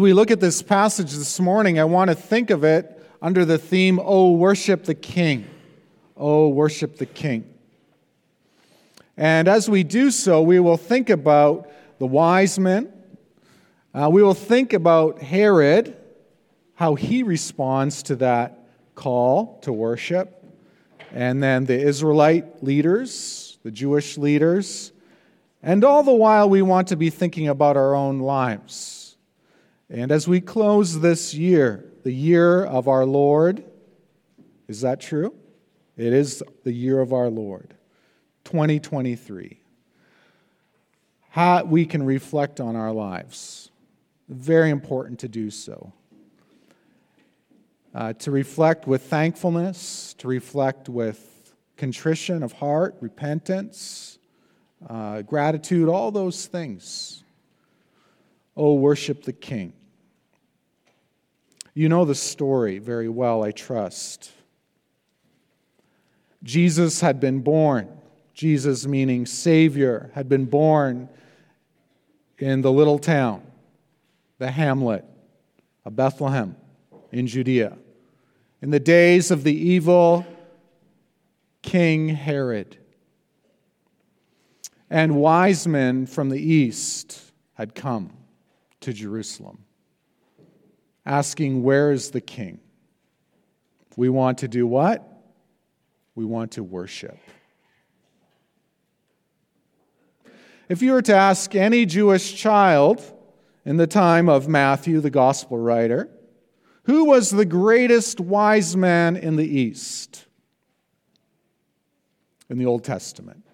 we look at this passage this morning, I want to think of it under the theme, Oh, worship the King. Oh, worship the King. And as we do so, we will think about the wise men. Uh, we will think about Herod, how he responds to that call to worship. And then the Israelite leaders, the Jewish leaders. And all the while, we want to be thinking about our own lives and as we close this year, the year of our Lord, is that true? It is the year of our Lord, 2023. How we can reflect on our lives. Very important to do so. Uh, to reflect with thankfulness, to reflect with contrition of heart, repentance, uh, gratitude, all those things. Oh, worship the King. You know the story very well, I trust. Jesus had been born. Jesus, meaning Savior, had been born in the little town, the hamlet of Bethlehem in Judea, in the days of the evil King Herod. And wise men from the east had come to Jerusalem asking, Where is the king? We want to do what? We want to worship. If you were to ask any Jewish child in the time of Matthew, the gospel writer, who was the greatest wise man in the East in the Old Testament?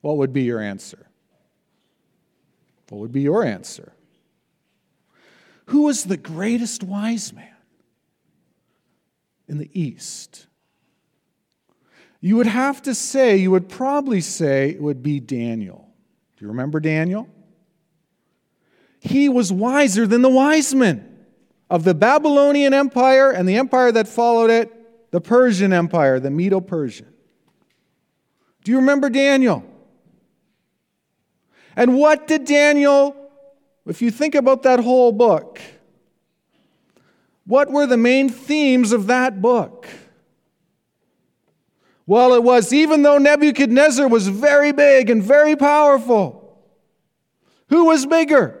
What would be your answer? What would be your answer? Who was the greatest wise man in the East? You would have to say, you would probably say it would be Daniel. Do you remember Daniel? He was wiser than the wise men of the Babylonian Empire and the empire that followed it, the Persian Empire, the Medo Persian. Do you remember Daniel? And what did Daniel if you think about that whole book, what were the main themes of that book? Well, it was even though Nebuchadnezzar was very big and very powerful, who was bigger?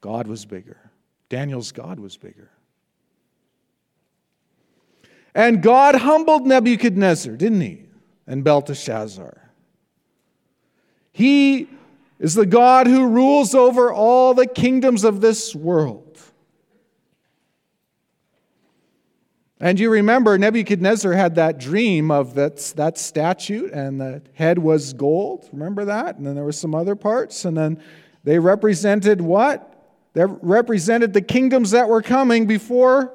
God was bigger. Daniel's God was bigger. And God humbled Nebuchadnezzar, didn't he? And Belteshazzar. He is the God who rules over all the kingdoms of this world. And you remember Nebuchadnezzar had that dream of that, that statue, and the head was gold. Remember that? And then there were some other parts. And then they represented what? They represented the kingdoms that were coming before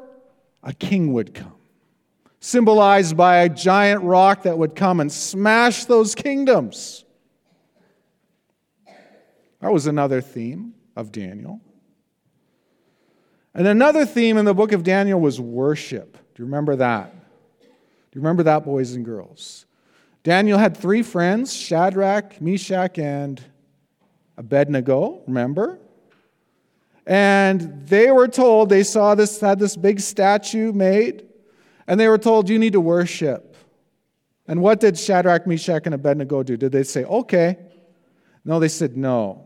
a king would come, symbolized by a giant rock that would come and smash those kingdoms. That was another theme of Daniel. And another theme in the book of Daniel was worship. Do you remember that? Do you remember that, boys and girls? Daniel had three friends Shadrach, Meshach, and Abednego, remember? And they were told, they saw this, had this big statue made, and they were told, You need to worship. And what did Shadrach, Meshach, and Abednego do? Did they say, Okay? No, they said, No.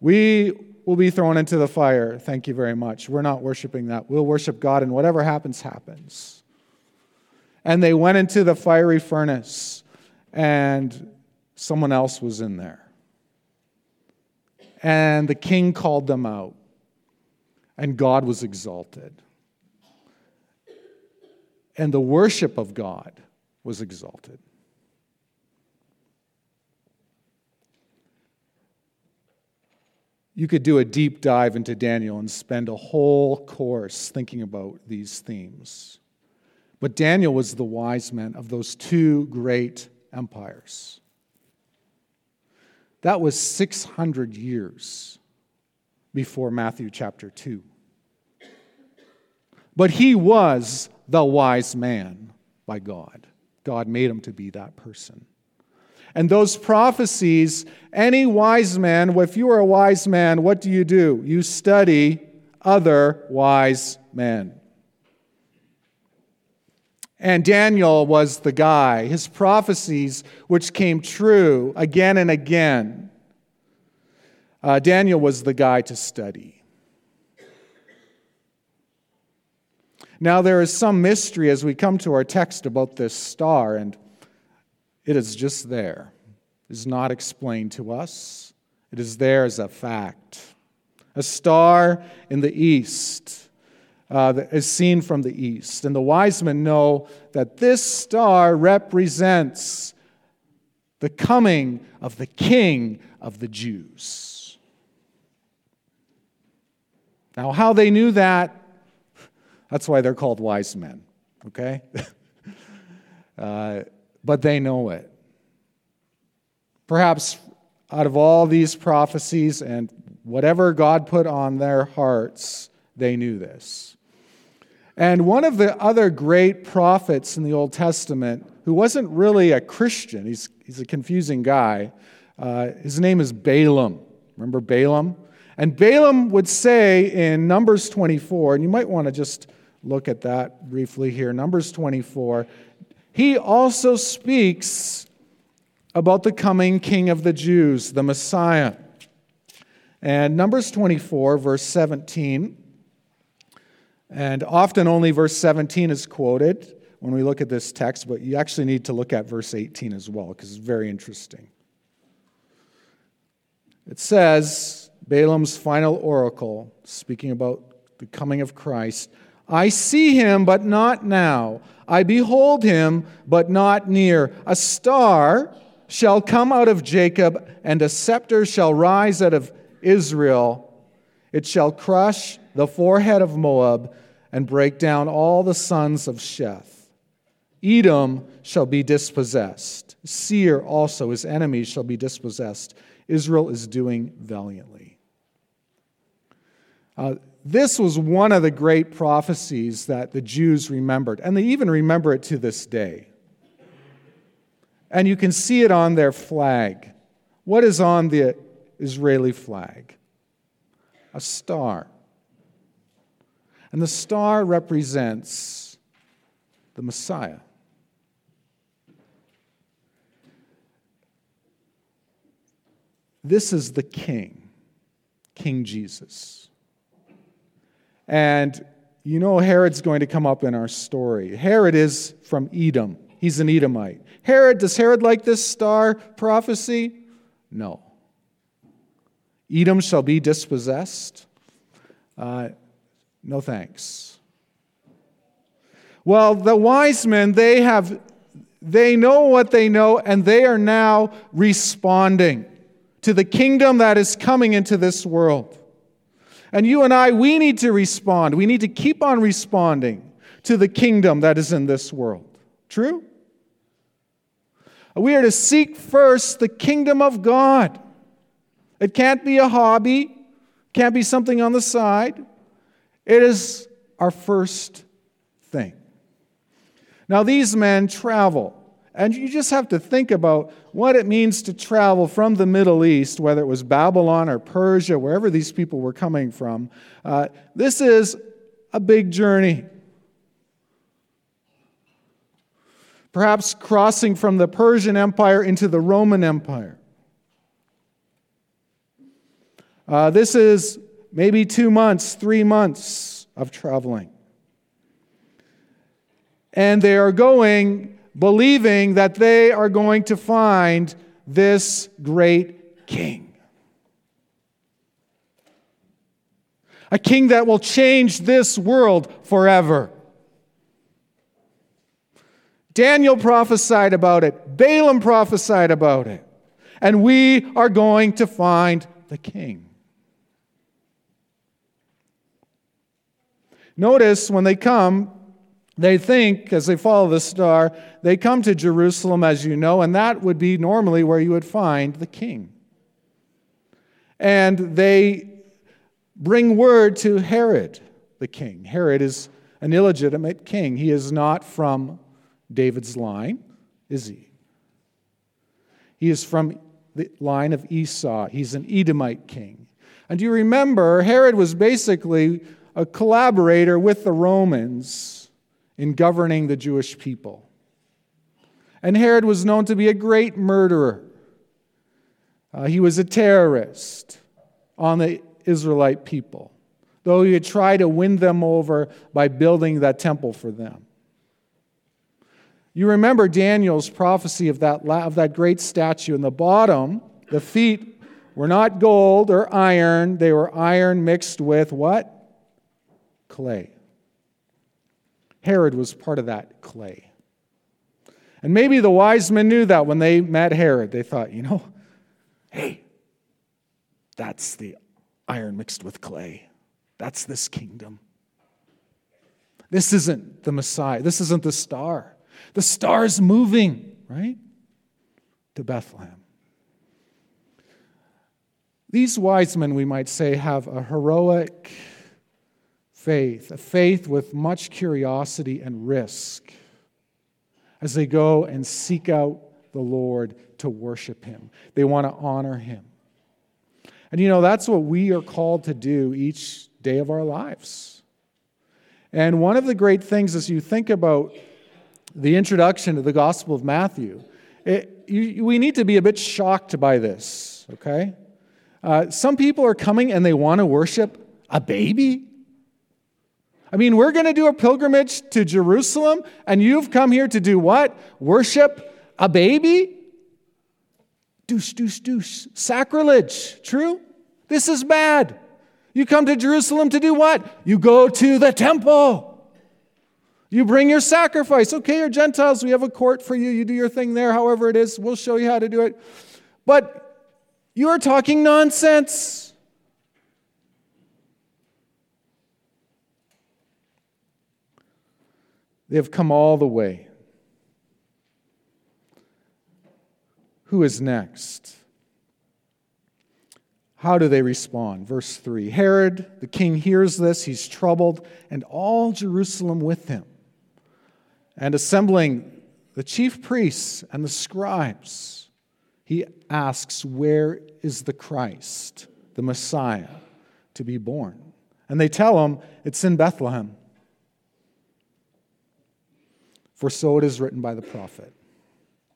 We will be thrown into the fire. Thank you very much. We're not worshiping that. We'll worship God, and whatever happens, happens. And they went into the fiery furnace, and someone else was in there. And the king called them out, and God was exalted. And the worship of God was exalted. You could do a deep dive into Daniel and spend a whole course thinking about these themes. But Daniel was the wise man of those two great empires. That was 600 years before Matthew chapter 2. But he was the wise man by God. God made him to be that person. And those prophecies, any wise man, if you are a wise man, what do you do? You study other wise men. And Daniel was the guy. His prophecies, which came true again and again, uh, Daniel was the guy to study. Now, there is some mystery as we come to our text about this star, and it is just there. It is not explained to us, it is there as a fact. A star in the east uh, is seen from the east. And the wise men know that this star represents the coming of the king of the Jews. Now, how they knew that, that's why they're called wise men, okay? uh, but they know it. Perhaps out of all these prophecies and whatever God put on their hearts, they knew this. And one of the other great prophets in the Old Testament, who wasn't really a Christian, he's, he's a confusing guy, uh, his name is Balaam. Remember Balaam? And Balaam would say in Numbers 24, and you might want to just look at that briefly here Numbers 24, he also speaks about the coming King of the Jews, the Messiah. And Numbers 24, verse 17, and often only verse 17 is quoted when we look at this text, but you actually need to look at verse 18 as well because it's very interesting. It says, Balaam's final oracle, speaking about the coming of Christ I see him, but not now. I behold him, but not near. A star shall come out of Jacob, and a scepter shall rise out of Israel. It shall crush the forehead of Moab and break down all the sons of Sheth. Edom shall be dispossessed. Seir also, his enemies, shall be dispossessed. Israel is doing valiantly. Uh, this was one of the great prophecies that the Jews remembered, and they even remember it to this day. And you can see it on their flag. What is on the Israeli flag? A star. And the star represents the Messiah. This is the King, King Jesus. And you know, Herod's going to come up in our story. Herod is from Edom, he's an Edomite. Herod, does Herod like this star prophecy? No. Edom shall be dispossessed. Uh, no thanks. Well, the wise men, they have they know what they know and they are now responding to the kingdom that is coming into this world. And you and I, we need to respond. We need to keep on responding to the kingdom that is in this world. True? We are to seek first the kingdom of God. It can't be a hobby, can't be something on the side. It is our first thing. Now, these men travel, and you just have to think about what it means to travel from the Middle East, whether it was Babylon or Persia, wherever these people were coming from. Uh, this is a big journey. Perhaps crossing from the Persian Empire into the Roman Empire. Uh, this is maybe two months, three months of traveling. And they are going believing that they are going to find this great king. A king that will change this world forever. Daniel prophesied about it, Balaam prophesied about it, and we are going to find the king. Notice when they come, they think, as they follow the star, they come to Jerusalem, as you know, and that would be normally where you would find the king. And they bring word to Herod, the king. Herod is an illegitimate king. He is not from David's line, is he? He is from the line of Esau. He's an Edomite king. And do you remember, Herod was basically a collaborator with the Romans in governing the Jewish people. And Herod was known to be a great murderer. Uh, he was a terrorist on the Israelite people, though he had tried to win them over by building that temple for them. You remember Daniel's prophecy of that, of that great statue. In the bottom, the feet were not gold or iron, they were iron mixed with what? Clay. Herod was part of that clay. And maybe the wise men knew that when they met Herod. They thought, you know, hey, that's the iron mixed with clay. That's this kingdom. This isn't the Messiah. This isn't the star. The star is moving, right? To Bethlehem. These wise men, we might say, have a heroic faith, a faith with much curiosity and risk as they go and seek out the Lord to worship Him. They want to honor Him. And you know, that's what we are called to do each day of our lives. And one of the great things as you think about the introduction to the Gospel of Matthew, it, you, we need to be a bit shocked by this, okay? Uh, some people are coming and they want to worship a baby. I mean, we're going to do a pilgrimage to Jerusalem, and you've come here to do what? Worship a baby? Douche, douche, douche. Sacrilege. True? This is bad. You come to Jerusalem to do what? You go to the temple. You bring your sacrifice. Okay, you're Gentiles. We have a court for you. You do your thing there, however it is. We'll show you how to do it. But you are talking nonsense. They have come all the way. Who is next? How do they respond? Verse 3 Herod, the king, hears this. He's troubled, and all Jerusalem with him and assembling the chief priests and the scribes, he asks, Where is the Christ, the Messiah, to be born? And they tell him, It's in Bethlehem. For so it is written by the prophet.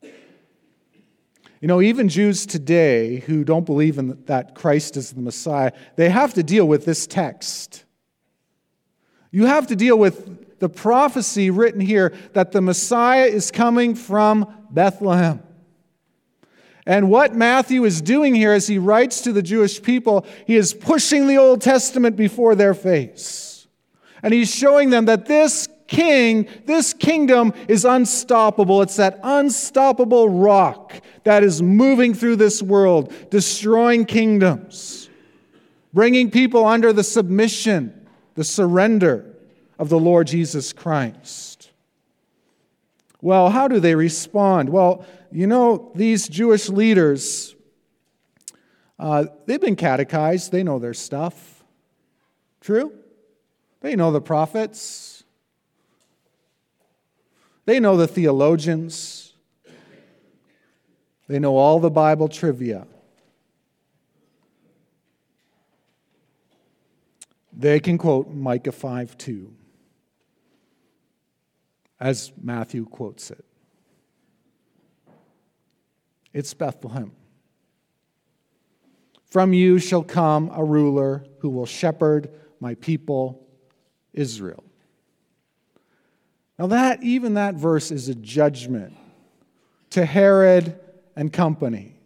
You know, even Jews today who don't believe in that Christ is the Messiah, they have to deal with this text. You have to deal with the prophecy written here that the Messiah is coming from Bethlehem. And what Matthew is doing here as he writes to the Jewish people, he is pushing the Old Testament before their face. And he's showing them that this king, this kingdom is unstoppable. It's that unstoppable rock that is moving through this world, destroying kingdoms, bringing people under the submission, the surrender of the Lord Jesus Christ. Well, how do they respond? Well, you know, these Jewish leaders, uh, they've been catechized, they know their stuff. True? They know the prophets, they know the theologians, they know all the Bible trivia. They can quote Micah 5 2 as Matthew quotes it. It's Bethlehem. From you shall come a ruler who will shepherd my people, Israel. Now, that, even that verse is a judgment to Herod and company.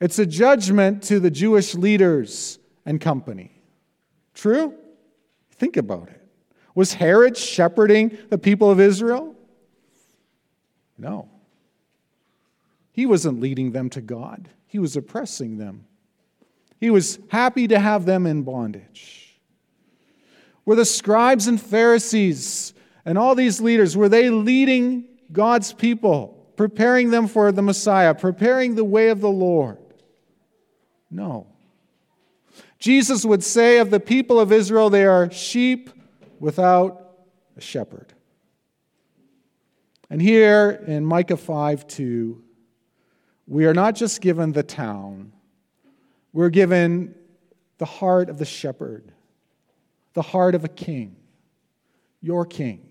It's a judgment to the Jewish leaders and company. True? Think about it. Was Herod shepherding the people of Israel? No. He wasn't leading them to God, he was oppressing them. He was happy to have them in bondage. Were the scribes and Pharisees and all these leaders, were they leading God's people, preparing them for the Messiah, preparing the way of the Lord? No. Jesus would say of the people of Israel, they are sheep without a shepherd. And here in Micah 5 2, we are not just given the town, we're given the heart of the shepherd, the heart of a king, your king,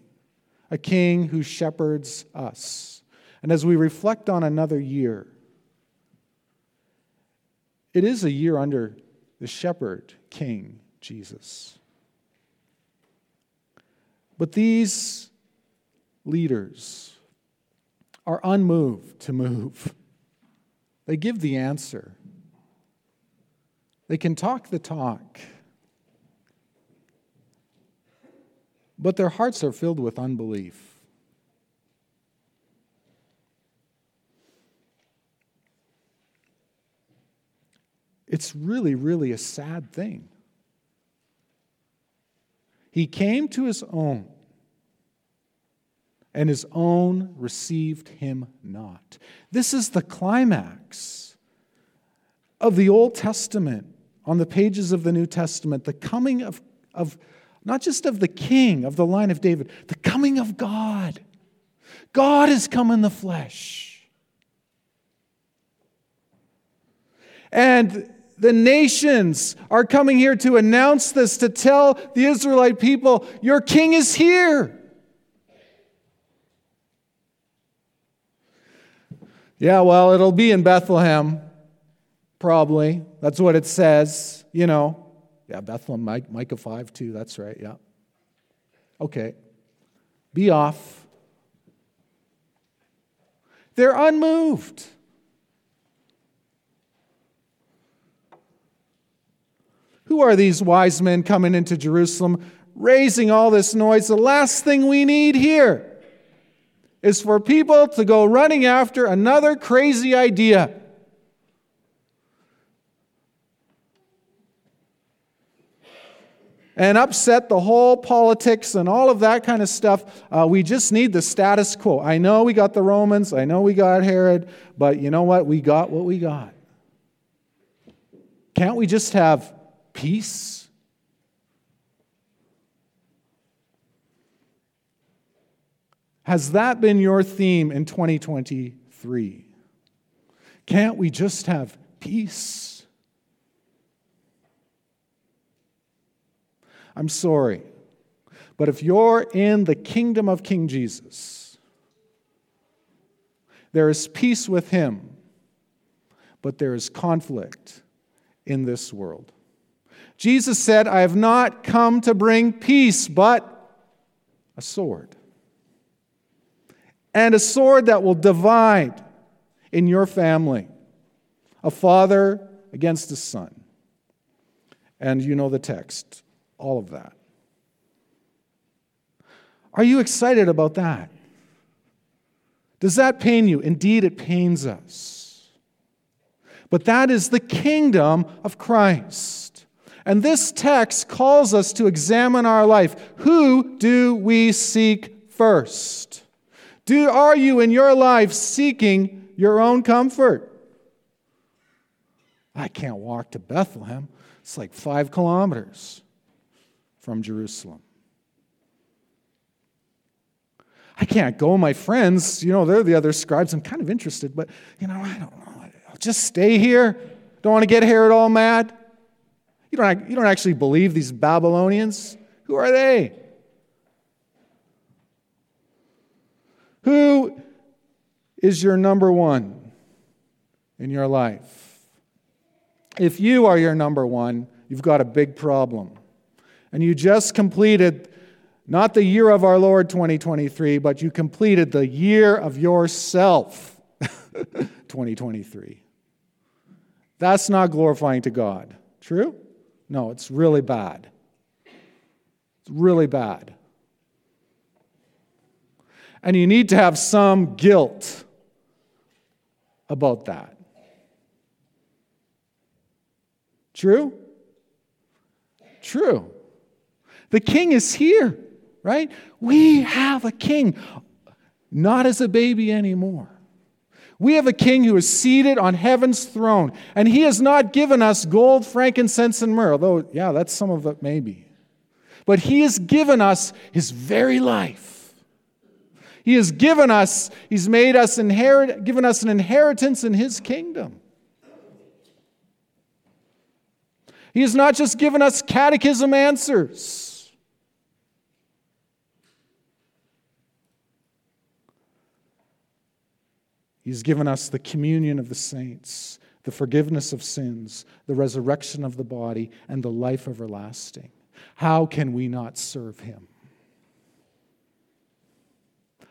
a king who shepherds us. And as we reflect on another year, it is a year under the shepherd king, Jesus. But these leaders are unmoved to move. They give the answer. They can talk the talk. But their hearts are filled with unbelief. It's really, really a sad thing. He came to his own, and his own received him not. This is the climax of the Old Testament on the pages of the New Testament, the coming of, of not just of the king of the line of David, the coming of God. God has come in the flesh. And the nations are coming here to announce this, to tell the Israelite people, Your king is here. Yeah, well, it'll be in Bethlehem, probably. That's what it says, you know. Yeah, Bethlehem, Micah 5 too, that's right, yeah. Okay. Be off. They're unmoved. Who are these wise men coming into Jerusalem, raising all this noise? The last thing we need here is for people to go running after another crazy idea. And upset the whole politics and all of that kind of stuff. Uh, we just need the status quo. I know we got the Romans, I know we got Herod, but you know what? We got what we got. Can't we just have peace? Has that been your theme in 2023? Can't we just have peace? I'm sorry, but if you're in the kingdom of King Jesus, there is peace with him, but there is conflict in this world. Jesus said, I have not come to bring peace, but a sword. And a sword that will divide in your family a father against a son. And you know the text, all of that. Are you excited about that? Does that pain you? Indeed, it pains us. But that is the kingdom of Christ. And this text calls us to examine our life. Who do we seek first? Do, are you in your life seeking your own comfort? I can't walk to Bethlehem. It's like five kilometers from Jerusalem. I can't go. My friends, you know, they're the other scribes. I'm kind of interested, but, you know, I don't know. I'll just stay here. Don't want to get Herod all mad. You don't, you don't actually believe these Babylonians. Who are they? Who is your number one in your life? If you are your number one, you've got a big problem. And you just completed not the year of our Lord 2023, but you completed the year of yourself 2023. That's not glorifying to God. True? No, it's really bad. It's really bad. And you need to have some guilt about that. True? True. The king is here, right? We have a king, not as a baby anymore. We have a king who is seated on heaven's throne, and he has not given us gold, frankincense, and myrrh, although, yeah, that's some of it maybe. But he has given us his very life. He has given us, he's made us inherit, given us an inheritance in his kingdom. He has not just given us catechism answers. He's given us the communion of the saints, the forgiveness of sins, the resurrection of the body, and the life everlasting. How can we not serve him?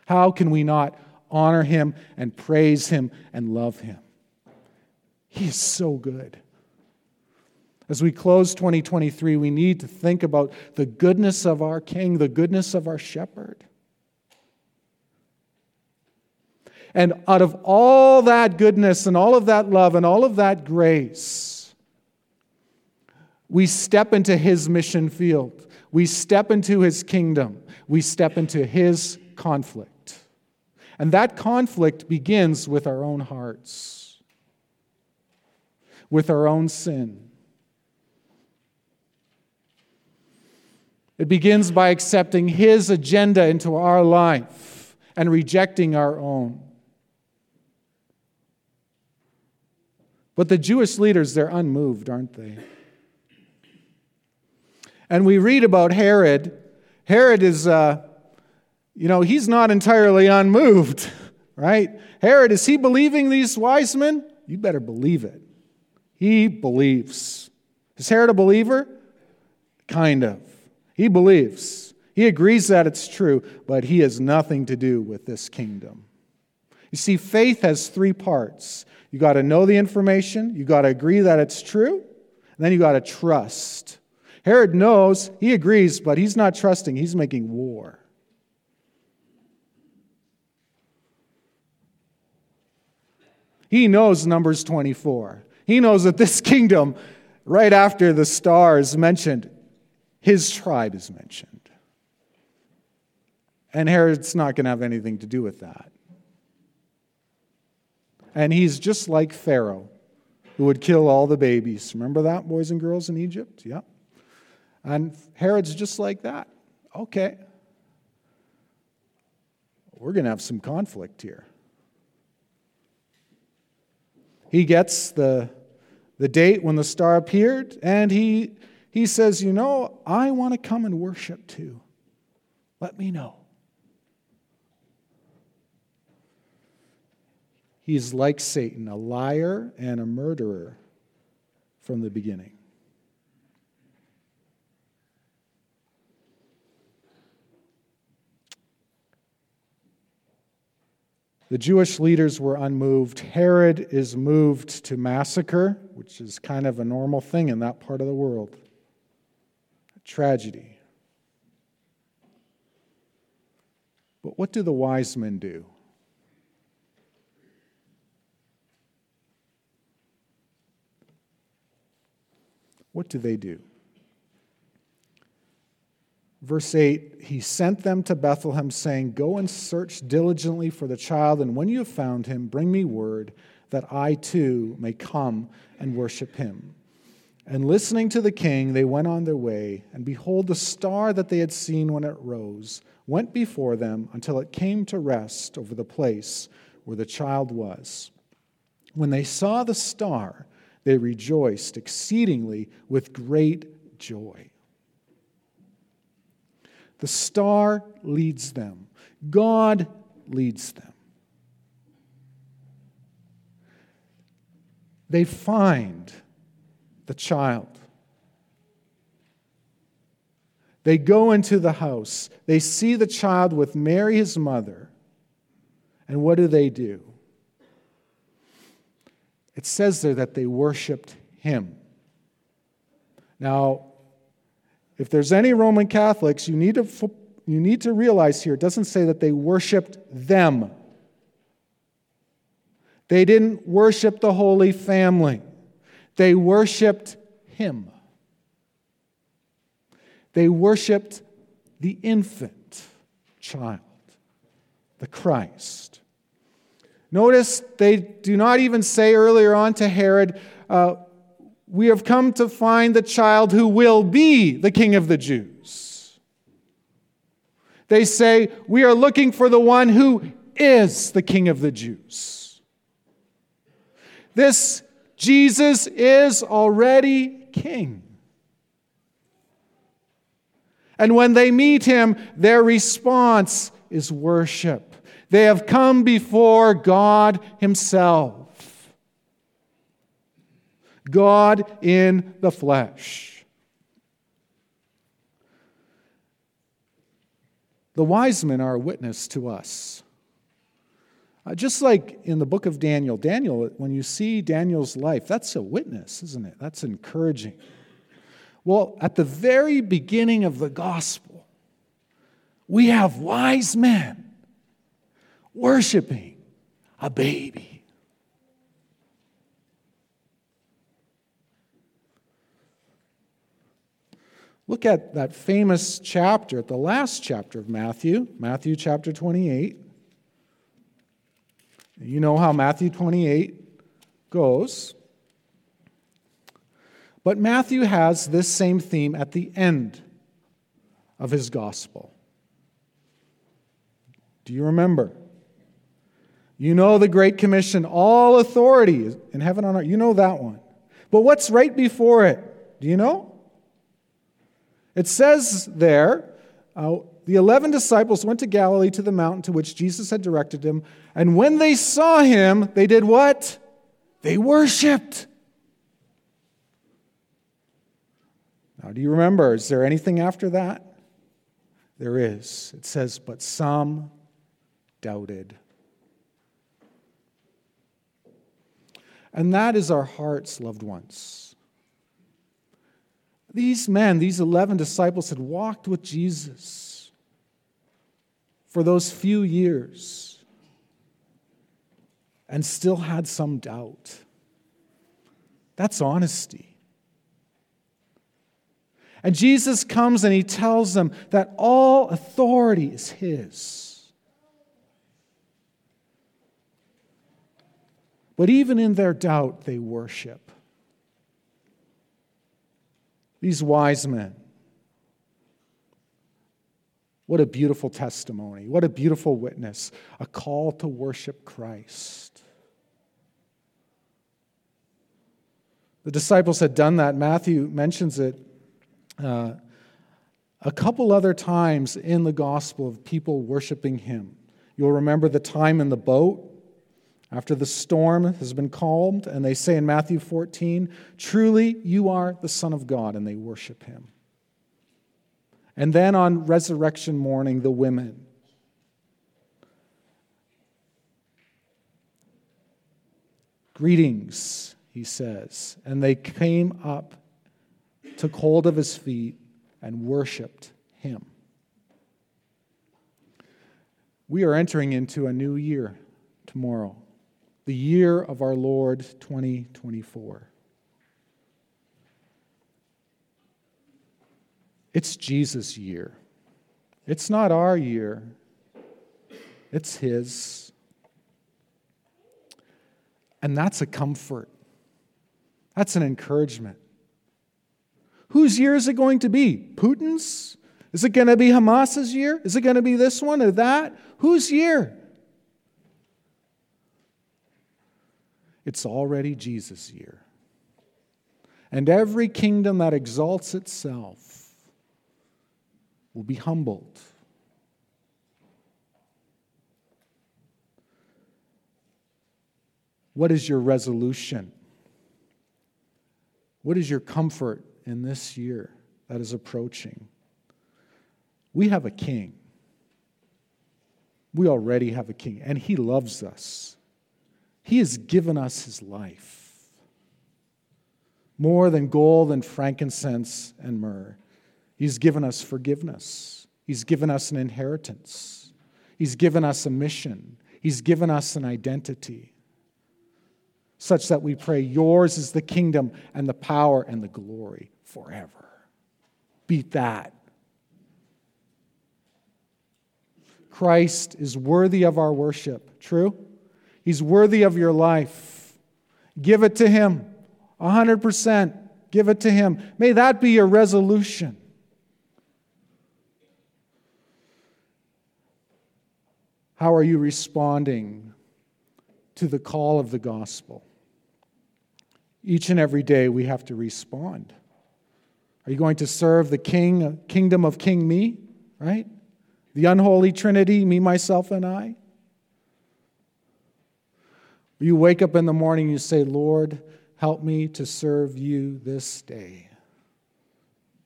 How can we not honor him and praise him and love him? He is so good. As we close 2023, we need to think about the goodness of our King, the goodness of our shepherd. And out of all that goodness and all of that love and all of that grace, we step into his mission field. We step into his kingdom. We step into his conflict. And that conflict begins with our own hearts, with our own sin. It begins by accepting his agenda into our life and rejecting our own. But the Jewish leaders, they're unmoved, aren't they? And we read about Herod. Herod is, uh, you know, he's not entirely unmoved, right? Herod, is he believing these wise men? You better believe it. He believes. Is Herod a believer? Kind of. He believes. He agrees that it's true, but he has nothing to do with this kingdom. You see, faith has three parts you got to know the information, you got to agree that it's true, and then you got to trust. Herod knows, he agrees, but he's not trusting, he's making war. He knows Numbers 24. He knows that this kingdom, right after the star is mentioned, his tribe is mentioned. And Herod's not going to have anything to do with that. And he's just like Pharaoh, who would kill all the babies. Remember that, boys and girls in Egypt? Yeah. And Herod's just like that. Okay. We're going to have some conflict here. He gets the, the date when the star appeared, and he, he says, You know, I want to come and worship too. Let me know. He's like Satan, a liar and a murderer from the beginning. The Jewish leaders were unmoved. Herod is moved to massacre, which is kind of a normal thing in that part of the world. A tragedy. But what do the wise men do? What do they do? Verse 8 He sent them to Bethlehem, saying, Go and search diligently for the child, and when you have found him, bring me word that I too may come and worship him. And listening to the king, they went on their way, and behold, the star that they had seen when it rose went before them until it came to rest over the place where the child was. When they saw the star, they rejoiced exceedingly with great joy. The star leads them, God leads them. They find the child. They go into the house. They see the child with Mary, his mother. And what do they do? It says there that they worshiped him. Now, if there's any Roman Catholics, you need to, you need to realize here, it doesn't say that they worshiped them. They didn't worship the Holy Family, they worshiped him. They worshiped the infant child, the Christ. Notice they do not even say earlier on to Herod, uh, We have come to find the child who will be the king of the Jews. They say, We are looking for the one who is the king of the Jews. This Jesus is already king. And when they meet him, their response is worship. They have come before God Himself. God in the flesh. The wise men are a witness to us. Uh, just like in the book of Daniel, Daniel, when you see Daniel's life, that's a witness, isn't it? That's encouraging. Well, at the very beginning of the gospel, we have wise men worshiping a baby. Look at that famous chapter, at the last chapter of Matthew, Matthew chapter 28. You know how Matthew 28 goes. But Matthew has this same theme at the end of his gospel. Do you remember? You know the Great Commission, all authority in heaven on earth. You know that one. But what's right before it? Do you know? It says there, uh, the eleven disciples went to Galilee to the mountain to which Jesus had directed them. And when they saw him, they did what? They worshiped. Now, do you remember? Is there anything after that? There is. It says, but some doubted. And that is our hearts, loved ones. These men, these 11 disciples, had walked with Jesus for those few years and still had some doubt. That's honesty. And Jesus comes and he tells them that all authority is his. But even in their doubt, they worship. These wise men. What a beautiful testimony. What a beautiful witness. A call to worship Christ. The disciples had done that. Matthew mentions it uh, a couple other times in the gospel of people worshiping him. You'll remember the time in the boat after the storm has been calmed, and they say in Matthew 14, Truly, you are the Son of God, and they worship him. And then on resurrection morning, the women. Greetings, he says. And they came up, took hold of his feet, and worshiped him. We are entering into a new year tomorrow, the year of our Lord 2024. It's Jesus' year. It's not our year, it's His. And that's a comfort. That's an encouragement. Whose year is it going to be? Putin's? Is it going to be Hamas's year? Is it going to be this one or that? Whose year? It's already Jesus' year. And every kingdom that exalts itself will be humbled. What is your resolution? What is your comfort in this year that is approaching? We have a king. We already have a king, and he loves us. He has given us his life more than gold and frankincense and myrrh. He's given us forgiveness. He's given us an inheritance. He's given us a mission. He's given us an identity, such that we pray, Yours is the kingdom and the power and the glory forever. Beat that. Christ is worthy of our worship. True? He's worthy of your life. Give it to Him. 100%. Give it to Him. May that be your resolution. How are you responding to the call of the gospel? Each and every day we have to respond. Are you going to serve the king, kingdom of King me, right? The unholy trinity, me, myself, and I? You wake up in the morning, you say, Lord, help me to serve you this day.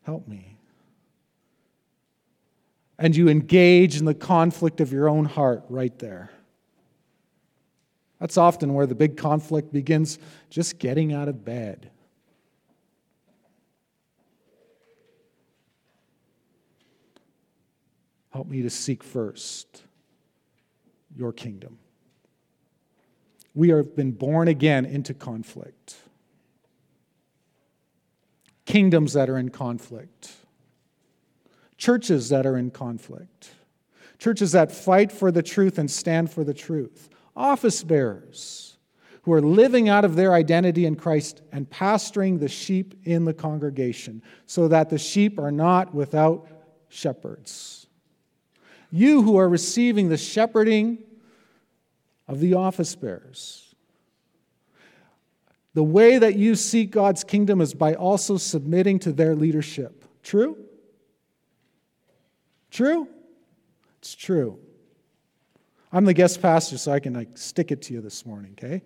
Help me. And you engage in the conflict of your own heart right there. That's often where the big conflict begins just getting out of bed. Help me to seek first your kingdom. We have been born again into conflict. Kingdoms that are in conflict. Churches that are in conflict. Churches that fight for the truth and stand for the truth. Office bearers who are living out of their identity in Christ and pastoring the sheep in the congregation so that the sheep are not without shepherds. You who are receiving the shepherding of the office bearers. The way that you seek God's kingdom is by also submitting to their leadership. True? True? It's true. I'm the guest pastor, so I can like stick it to you this morning, okay?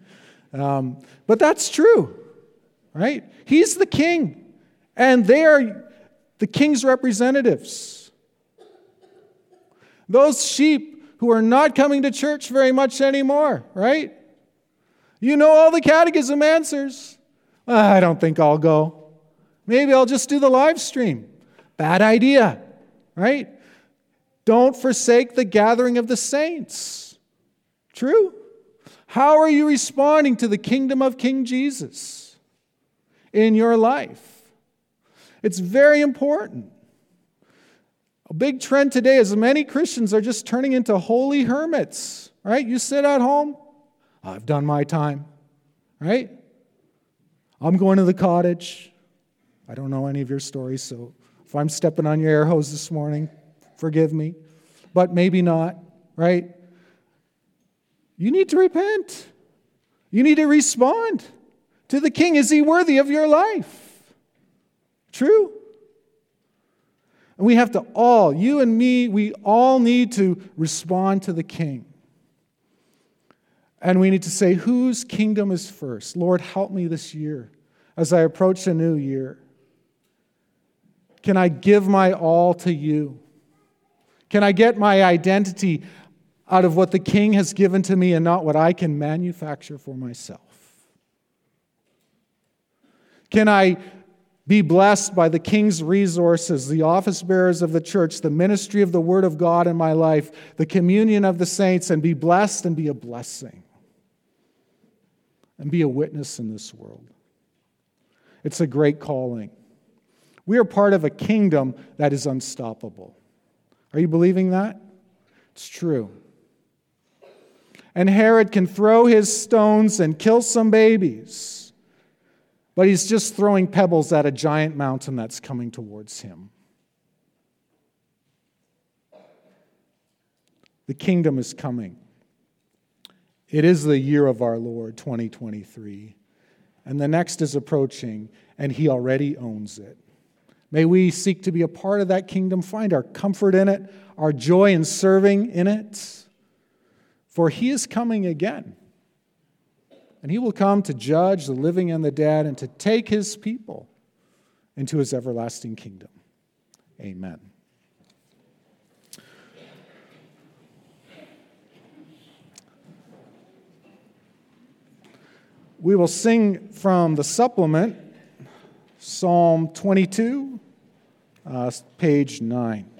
Um, but that's true, right? He's the king, and they are the king's representatives. Those sheep who are not coming to church very much anymore, right? You know all the catechism answers. Ah, I don't think I'll go. Maybe I'll just do the live stream. Bad idea, right? Don't forsake the gathering of the saints. True? How are you responding to the kingdom of King Jesus in your life? It's very important. A big trend today is many Christians are just turning into holy hermits, right? You sit at home, I've done my time, right? I'm going to the cottage. I don't know any of your stories, so if I'm stepping on your air hose this morning, forgive me, but maybe not, right? You need to repent. You need to respond to the king. Is he worthy of your life? True? And we have to all, you and me, we all need to respond to the king. And we need to say, whose kingdom is first? Lord, help me this year as I approach a new year. Can I give my all to you? Can I get my identity out of what the king has given to me and not what I can manufacture for myself? Can I be blessed by the king's resources, the office bearers of the church, the ministry of the word of God in my life, the communion of the saints, and be blessed and be a blessing and be a witness in this world. It's a great calling. We are part of a kingdom that is unstoppable. Are you believing that? It's true. And Herod can throw his stones and kill some babies. But he's just throwing pebbles at a giant mountain that's coming towards him. The kingdom is coming. It is the year of our Lord, 2023. And the next is approaching, and he already owns it. May we seek to be a part of that kingdom, find our comfort in it, our joy in serving in it. For he is coming again. And he will come to judge the living and the dead and to take his people into his everlasting kingdom. Amen. We will sing from the supplement, Psalm 22, uh, page 9.